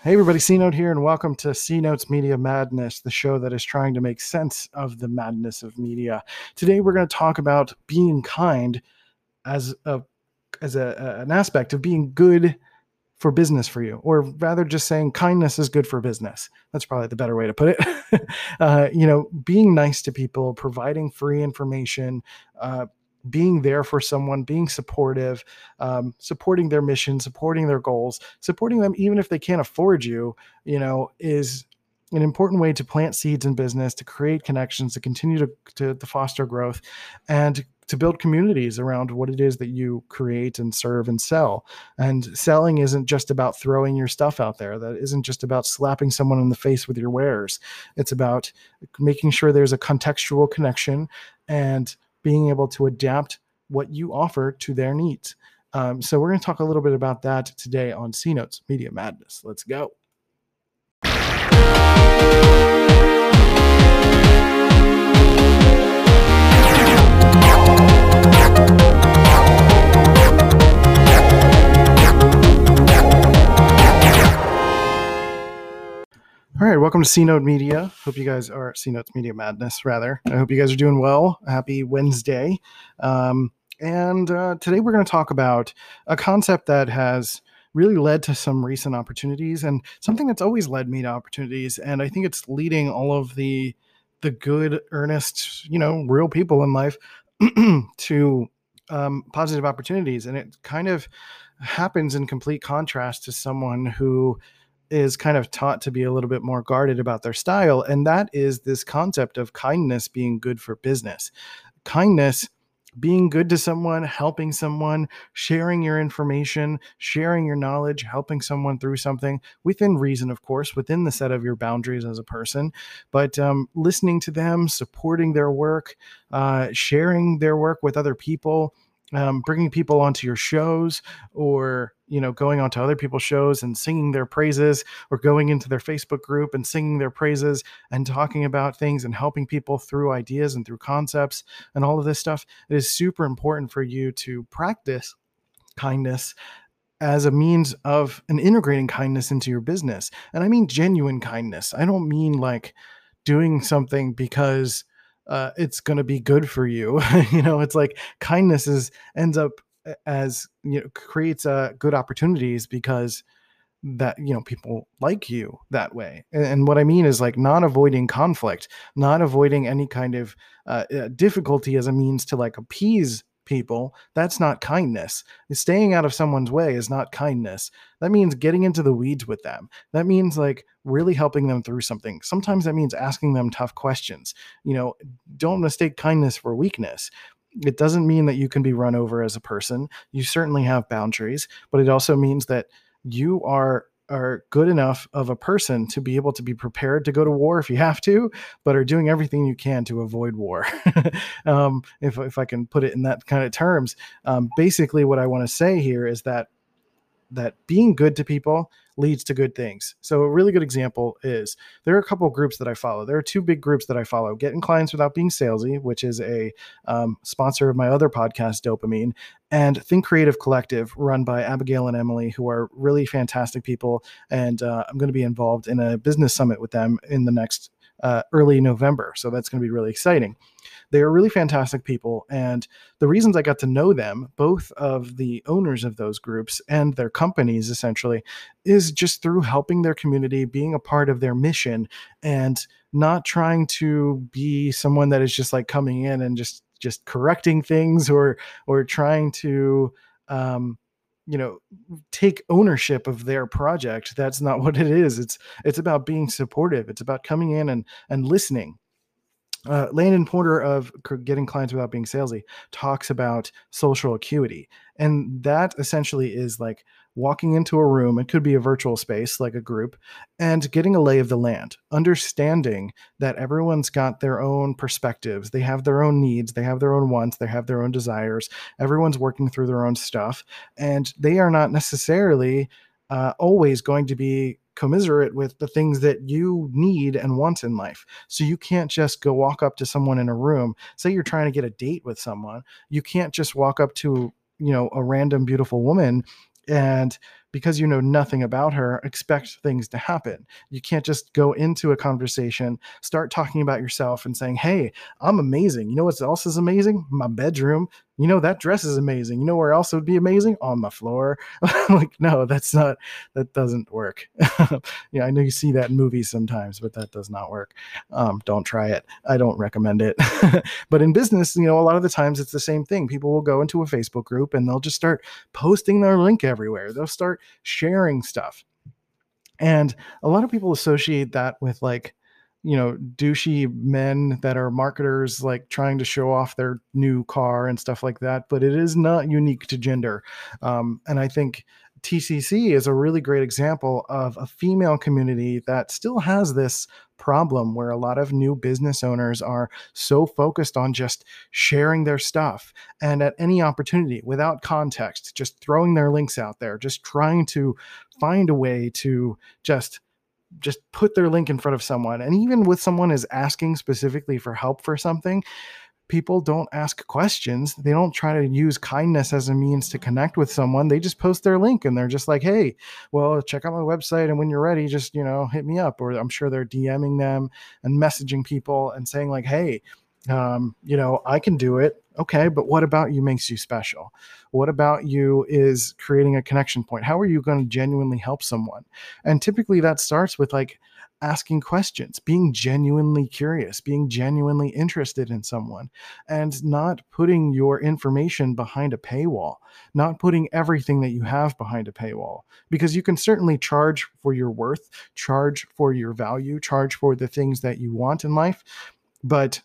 Hey, everybody, C Note here, and welcome to C Notes Media Madness, the show that is trying to make sense of the madness of media. Today, we're going to talk about being kind as a as a, an aspect of being good for business for you, or rather, just saying kindness is good for business. That's probably the better way to put it. uh, you know, being nice to people, providing free information, uh, being there for someone, being supportive, um, supporting their mission, supporting their goals, supporting them even if they can't afford you, you know, is an important way to plant seeds in business, to create connections, to continue to, to, to foster growth, and to build communities around what it is that you create and serve and sell. And selling isn't just about throwing your stuff out there. That isn't just about slapping someone in the face with your wares. It's about making sure there's a contextual connection and being able to adapt what you offer to their needs. Um, so we're going to talk a little bit about that today on C Notes Media Madness. Let's go. All right, welcome to C Note Media. Hope you guys are C Media Madness, rather. I hope you guys are doing well. Happy Wednesday. Um, and uh, today we're going to talk about a concept that has really led to some recent opportunities and something that's always led me to opportunities. And I think it's leading all of the the good, earnest, you know, real people in life to um, positive opportunities. And it kind of happens in complete contrast to someone who is kind of taught to be a little bit more guarded about their style. And that is this concept of kindness being good for business. Kindness being good to someone, helping someone, sharing your information, sharing your knowledge, helping someone through something within reason, of course, within the set of your boundaries as a person, but um, listening to them, supporting their work, uh, sharing their work with other people, um, bringing people onto your shows or you know going onto other people's shows and singing their praises or going into their facebook group and singing their praises and talking about things and helping people through ideas and through concepts and all of this stuff it is super important for you to practice kindness as a means of an integrating kindness into your business. And i mean genuine kindness. I don't mean like doing something because uh, it's going to be good for you. you know, it's like kindness is ends up as you know creates uh, good opportunities because that you know people like you that way and, and, what i mean is like not avoiding conflict not avoiding any kind of uh, uh difficulty as a means to like appease people, that's not kindness. Staying out of someone's way is not kindness. That means getting into the weeds with them. That means like really helping them through something. Sometimes that means asking them tough questions. You know, don't mistake kindness for weakness. It doesn't mean that you can be run over as a person. You certainly have boundaries, but it also means that you are are good enough of a person to be able to be prepared to go to war if you have to, but are doing everything you can to avoid war. um, if, if I can put it in that kind of terms, um, basically what I want to say here is that that being good to people leads to good things. So a really good example is there are a couple groups that I follow. There are two big groups that I follow: Getting Clients Without Being Salesy, which is a um, sponsor of my other podcast, Dopamine, and Think Creative Collective, run by Abigail and Emily, who are really fantastic people. And uh, I'm going to be involved in a business summit with them in the next uh, early November. So that's going to be really exciting. They are really fantastic people. And the reasons I got to know them, both of the owners of those groups and their companies essentially, is just through helping their community, being a part of their mission, and not trying to be someone that is just like coming in and just just correcting things or or trying to um, you know take ownership of their project. That's not what it is. It's it's about being supportive. It's about coming in and and listening uh, Landon Porter of Getting Clients Without Being Salesy talks about social acuity. And that essentially is like walking into a room, it could be a virtual space like a group, and getting a lay of the land, understanding that everyone's got their own perspectives. They have their own needs, they have their own wants, they have their own desires. Everyone's working through their own stuff, and they are not necessarily uh, always going to be commiserate with the things that you need and want in life. So you can't just go walk up to someone in a room, say you're trying to get a date with someone, you can't just walk up to, you know, a random beautiful woman and because you know nothing about her, expect things to happen. You can't just go into a conversation, start talking about yourself and saying, Hey, I'm amazing. You know what else is amazing? My bedroom. You know that dress is amazing. You know where else would be amazing? On the floor. Like no that's not that doesn't work. Yeah i know you see that in movies sometimes but that does not work. Um, don't try it. I don't recommend it. But in business you know a lot of the times it's the same thing. People will go into a facebook group and they'll just start posting their link everywhere. They'll start sharing stuff. And a lot of people associate that with like you know douchey men that are marketers like trying to show off their new car and stuff like that but it is not unique to gender. Um, and i think tcc is a really great example of a female community that still has this problem where a lot of new business owners are so focused on just sharing their stuff and at any opportunity without context just throwing their links out there just trying to find a way to just just put their link in front of someone. And even with someone is asking specifically for help for something people don't ask questions they don't try to use kindness as a means to connect with someone they just post their link and they're just like hey well check out my website and when you're ready just you know hit me up or i'm sure they're dming them and messaging people and saying like hey um, you know, I can do it. Okay, but what about you makes you special? What about you is creating a connection point? How are you going to genuinely help someone? And typically that starts with like asking questions, being genuinely curious, being genuinely interested in someone, and not putting your information behind a paywall, not putting everything that you have behind a paywall. Because you can certainly charge for your worth, charge for your value, charge for the things that you want in life. But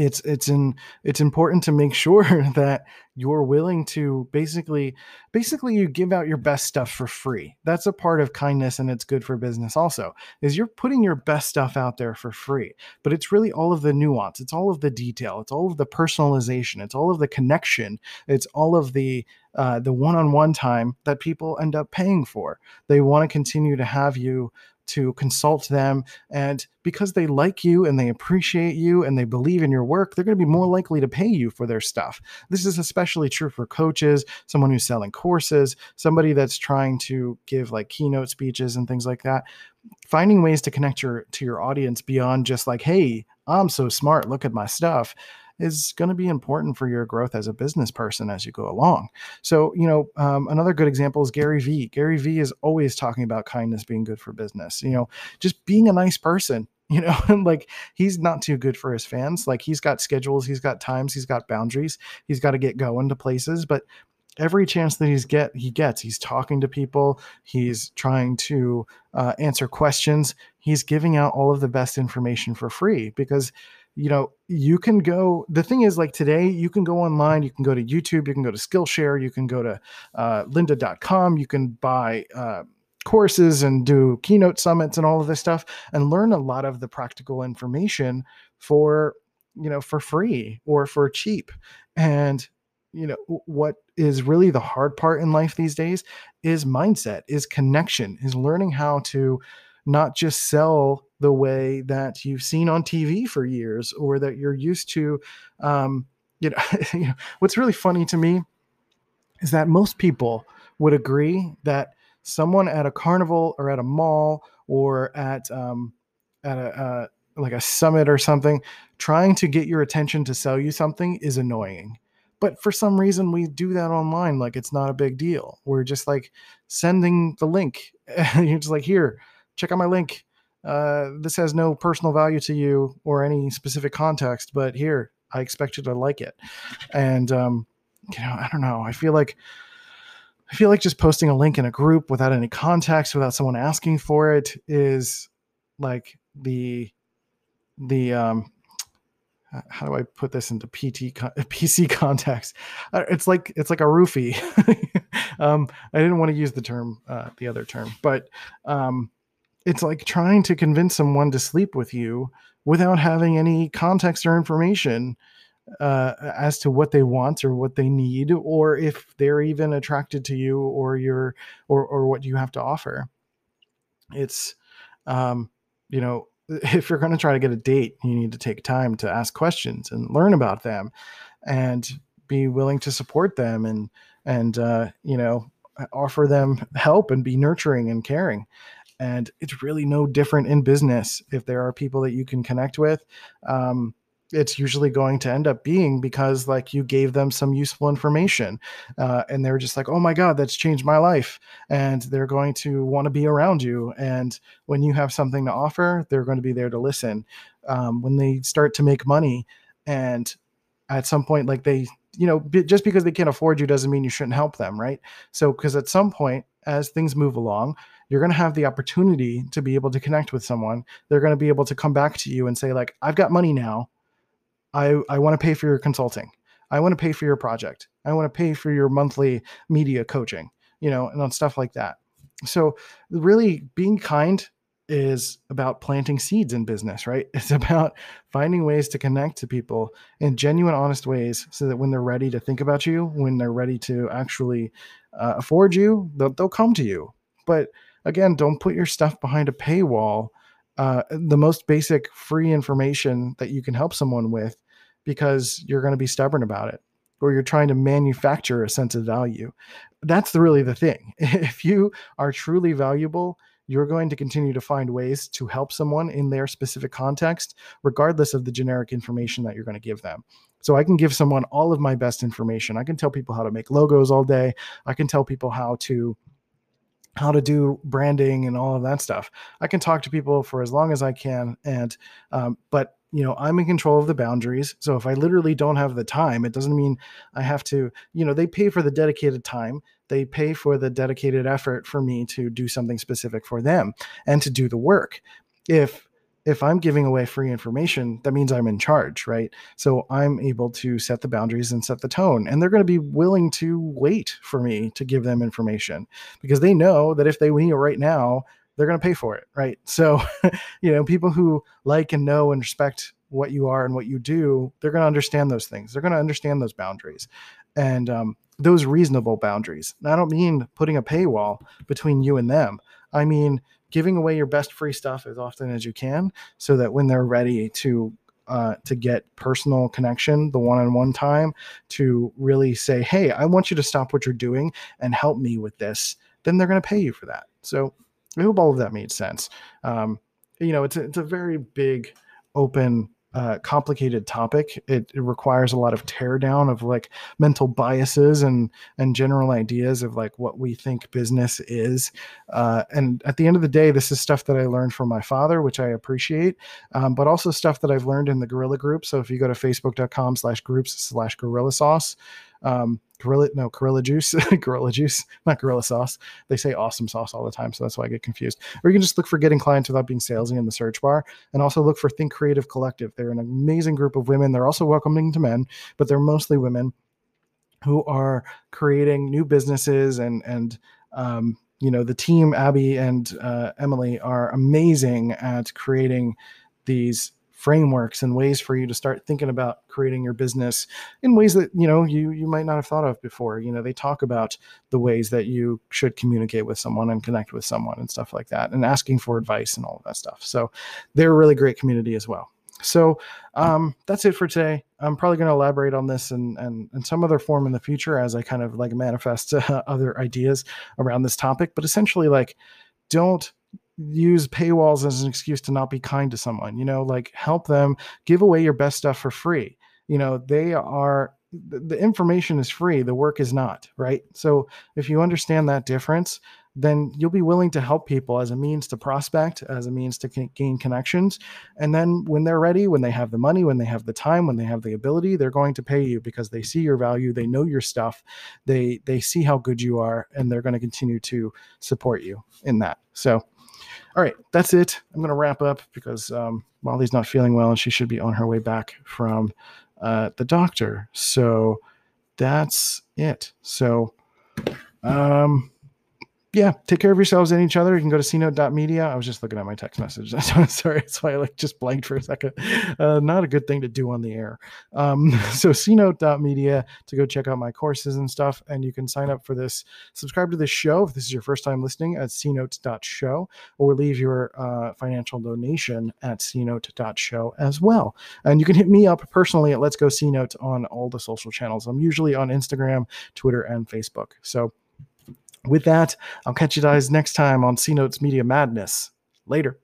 it's it's in it's important to make sure that you're willing to basically basically you give out your best stuff for free. That's a part of kindness and it's good for business also is you're putting your best stuff out there for free but it's really all of the nuance it's all of the detail it's all of the personalization it's all of the connection it's all of the uh, the one-on-one time that people end up paying for. They want to continue to have you to consult them. And because they like you and they appreciate you and they believe in your work, they're going to be more likely to pay you for their stuff. This is especially true for coaches, someone who's selling courses, somebody that's trying to give like keynote speeches and things like that. Finding ways to connect your to your audience beyond just like, hey, I'm so smart, look at my stuff is going to be important for your growth as a business person as you go along. So, you know, um, another good example is Gary Vee. Gary Vee is always talking about kindness being good for business, you know, just being a nice person you know like he's not too good for his fans like he's got schedules he's got times he's got boundaries he's got to get going to places but every chance that he's get he gets he's talking to people he's trying to uh, answer questions he's giving out all of the best information for free because you know, you can go. The thing is, like today, you can go online, you can go to YouTube, you can go to Skillshare, you can go to uh, lynda.com, you can buy uh, courses and do keynote summits and all of this stuff and learn a lot of the practical information for, you know, for free or for cheap. And, you know, what is really the hard part in life these days is mindset, is connection, is learning how to not just sell the way that you've seen on TV for years or that you're used to. Um, you, know, you know, what's really funny to me is that most people would agree that someone at a carnival or at a mall or at um, at a uh, like a summit or something trying to get your attention to sell you something is annoying but for some reason we do that online like it's not a big deal we're just like sending the link you're just like here check out my link. Uh, this has no personal value to you or any specific context, but here, I expect you to like it. And, um, you know, I don't know. I feel like, I feel like just posting a link in a group without any context, without someone asking for it is like the, the, um, how do I put this into PT PC context? Uh, it's like it's like a roofie. um, I didn't want to use the term, uh, the other term, but um, it's like trying to convince someone to sleep with you without having any context or information uh, as to what they want or what they need, or if they're even attracted to you or your or or what you have to offer. It's, um, you know, if you're going to try to get a date, you need to take time to ask questions and learn about them, and be willing to support them and and uh, you know offer them help and be nurturing and caring. And it's really no different in business. If there are people that you can connect with, um, it's usually going to end up being because like you gave them some useful information uh, and they're just like oh my god that's changed my life and they're going to want to be around you and when you have something to offer they're going to be there to listen um, when they start to make money and at some point like they you know just because they can't afford you doesn't mean you shouldn't help them right so because at some point as things move along you're going to have the opportunity to be able to connect with someone they're going to be able to come back to you and say like i've got money now I, I want to pay for your consulting. I want to pay for your project. I want to pay for your monthly media coaching, you know, and on stuff like that. So, really, being kind is about planting seeds in business, right? It's about finding ways to connect to people in genuine, honest ways so that when they're ready to think about you, when they're ready to actually uh, afford you, they'll, they'll come to you. But again, don't put your stuff behind a paywall uh, the most basic free information that you can help someone with because you're going to be stubborn about it or you're trying to manufacture a sense of value. That's the, really the thing. If you are truly valuable, you're going to continue to find ways to help someone in their specific context, regardless of the generic information that you're going to give them. So I can give someone all of my best information. I can tell people how to make logos all day. I can tell people how to how to do branding and all of that stuff. I can talk to people for as long as I can, and um, but you know i'm in control of the boundaries. So if i literally don't have the time it doesn't mean i have to you know they pay for the dedicated time. They pay for the dedicated effort for me to do something specific for them and to do the work. If if I'm giving away free information, that means I'm in charge, right? So I'm able to set the boundaries and set the tone. And they're going to be willing to wait for me to give them information because they know that if they need it right now, they're going to pay for it, right? So, you know, people who like and know and respect what you are and what you do, they're going to understand those things. They're going to understand those boundaries and um, those reasonable boundaries. And I don't mean putting a paywall between you and them. I mean giving away your best free stuff as often as you can so that when they're ready to uh, to get personal connection the one-on-one time to really say hey i want you to stop what you're doing and help me with this then they're going to pay you for that. So i hope all of that made sense. Um, you know it's a, it's a very big open uh, complicated topic. It, it, requires a lot of teardown of like mental biases and and general ideas of like what we think business is. Uh, and at the end of the day, this is stuff that I learned from my father, which I appreciate, um, but also stuff that I've learned in the Guerrilla Group. So if you go to facebook.com/slash groups slash Sauce. Um, gorilla no gorilla juice gorilla juice not gorilla sauce. They say awesome sauce all the time so that's why i get confused. Or you can just look for getting clients without being salesy in the search bar and also look for think creative collective. They're an amazing group of women. They're also welcoming to men but they're mostly women who are creating new businesses and and um, you know the team abby and uh, emily are amazing at creating these frameworks and ways for you to start thinking about creating your business in ways that you know you you might not have thought of before you know they talk about the ways that you should communicate with someone and connect with someone and stuff like that and asking for advice and all of that stuff so they're a really great community as well so um, that's it for today. I'm probably going to elaborate on this and and in some other form in the future as I kind of like manifest uh, other ideas around this topic. But essentially, like, don't use paywalls as an excuse to not be kind to someone you know like help them give away your best stuff for free. You know they are the information is free the work is not right? So if you understand that difference then you'll be willing to help people as a means to prospect as a means to gain connections. And then when they're ready when they have the money when they have the time when they have the ability they're going to pay you because they see your value they know your stuff they they see how good you are and they're going to continue to support you in that. So all right, that's it. I'm going to wrap up because um, Molly's not feeling well and she should be on her way back from uh, the doctor. So that's it. So, um, yeah, take care of yourselves and each other. You can go to cnote.media. I was just looking at my text message. Sorry, that's why I like just blanked for a second. Uh, not a good thing to do on the air. Um, so cnote.media to go check out my courses and stuff. And you can sign up for this, subscribe to this show if this is your first time listening at cnote.show or leave your uh, financial donation at cnote.show as well. And you can hit me up personally at Let's Go CNote on all the social channels. I'm usually on Instagram, Twitter, and Facebook. So with that, I'll catch you guys next time on C Notes Media Madness. Later.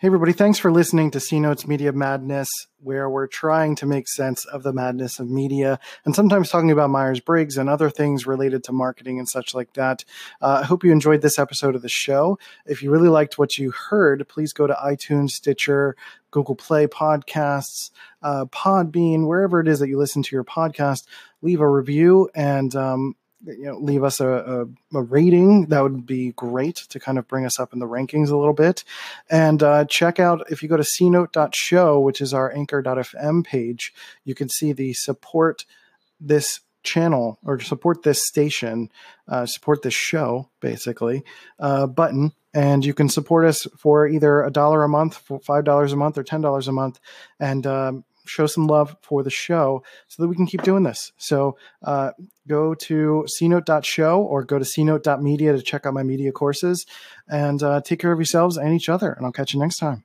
Hey, everybody, thanks for listening to C Notes Media Madness, where we're trying to make sense of the madness of media and sometimes talking about Myers Briggs and other things related to marketing and such like that. Uh, I hope you enjoyed this episode of the show. If you really liked what you heard, please go to iTunes, Stitcher, Google Play Podcasts, uh, Podbean, wherever it is that you listen to your podcast. Leave a review and um, you know leave us a, a, a, rating that would be great to kind of bring us up in the rankings a little bit. And uh, check out if you go to cnote.show which is our anchor.fm page you can see the support this channel or support this station uh, support this show basically uh, button. And you can support us for either a dollar a month for five dollars a month or ten dollars a month. And um, show some love for the show so that we can keep doing this. So uh, go to cnote.show or go to cnote.media to check out my media courses and uh, take care of yourselves and each other. And I'll catch you next time.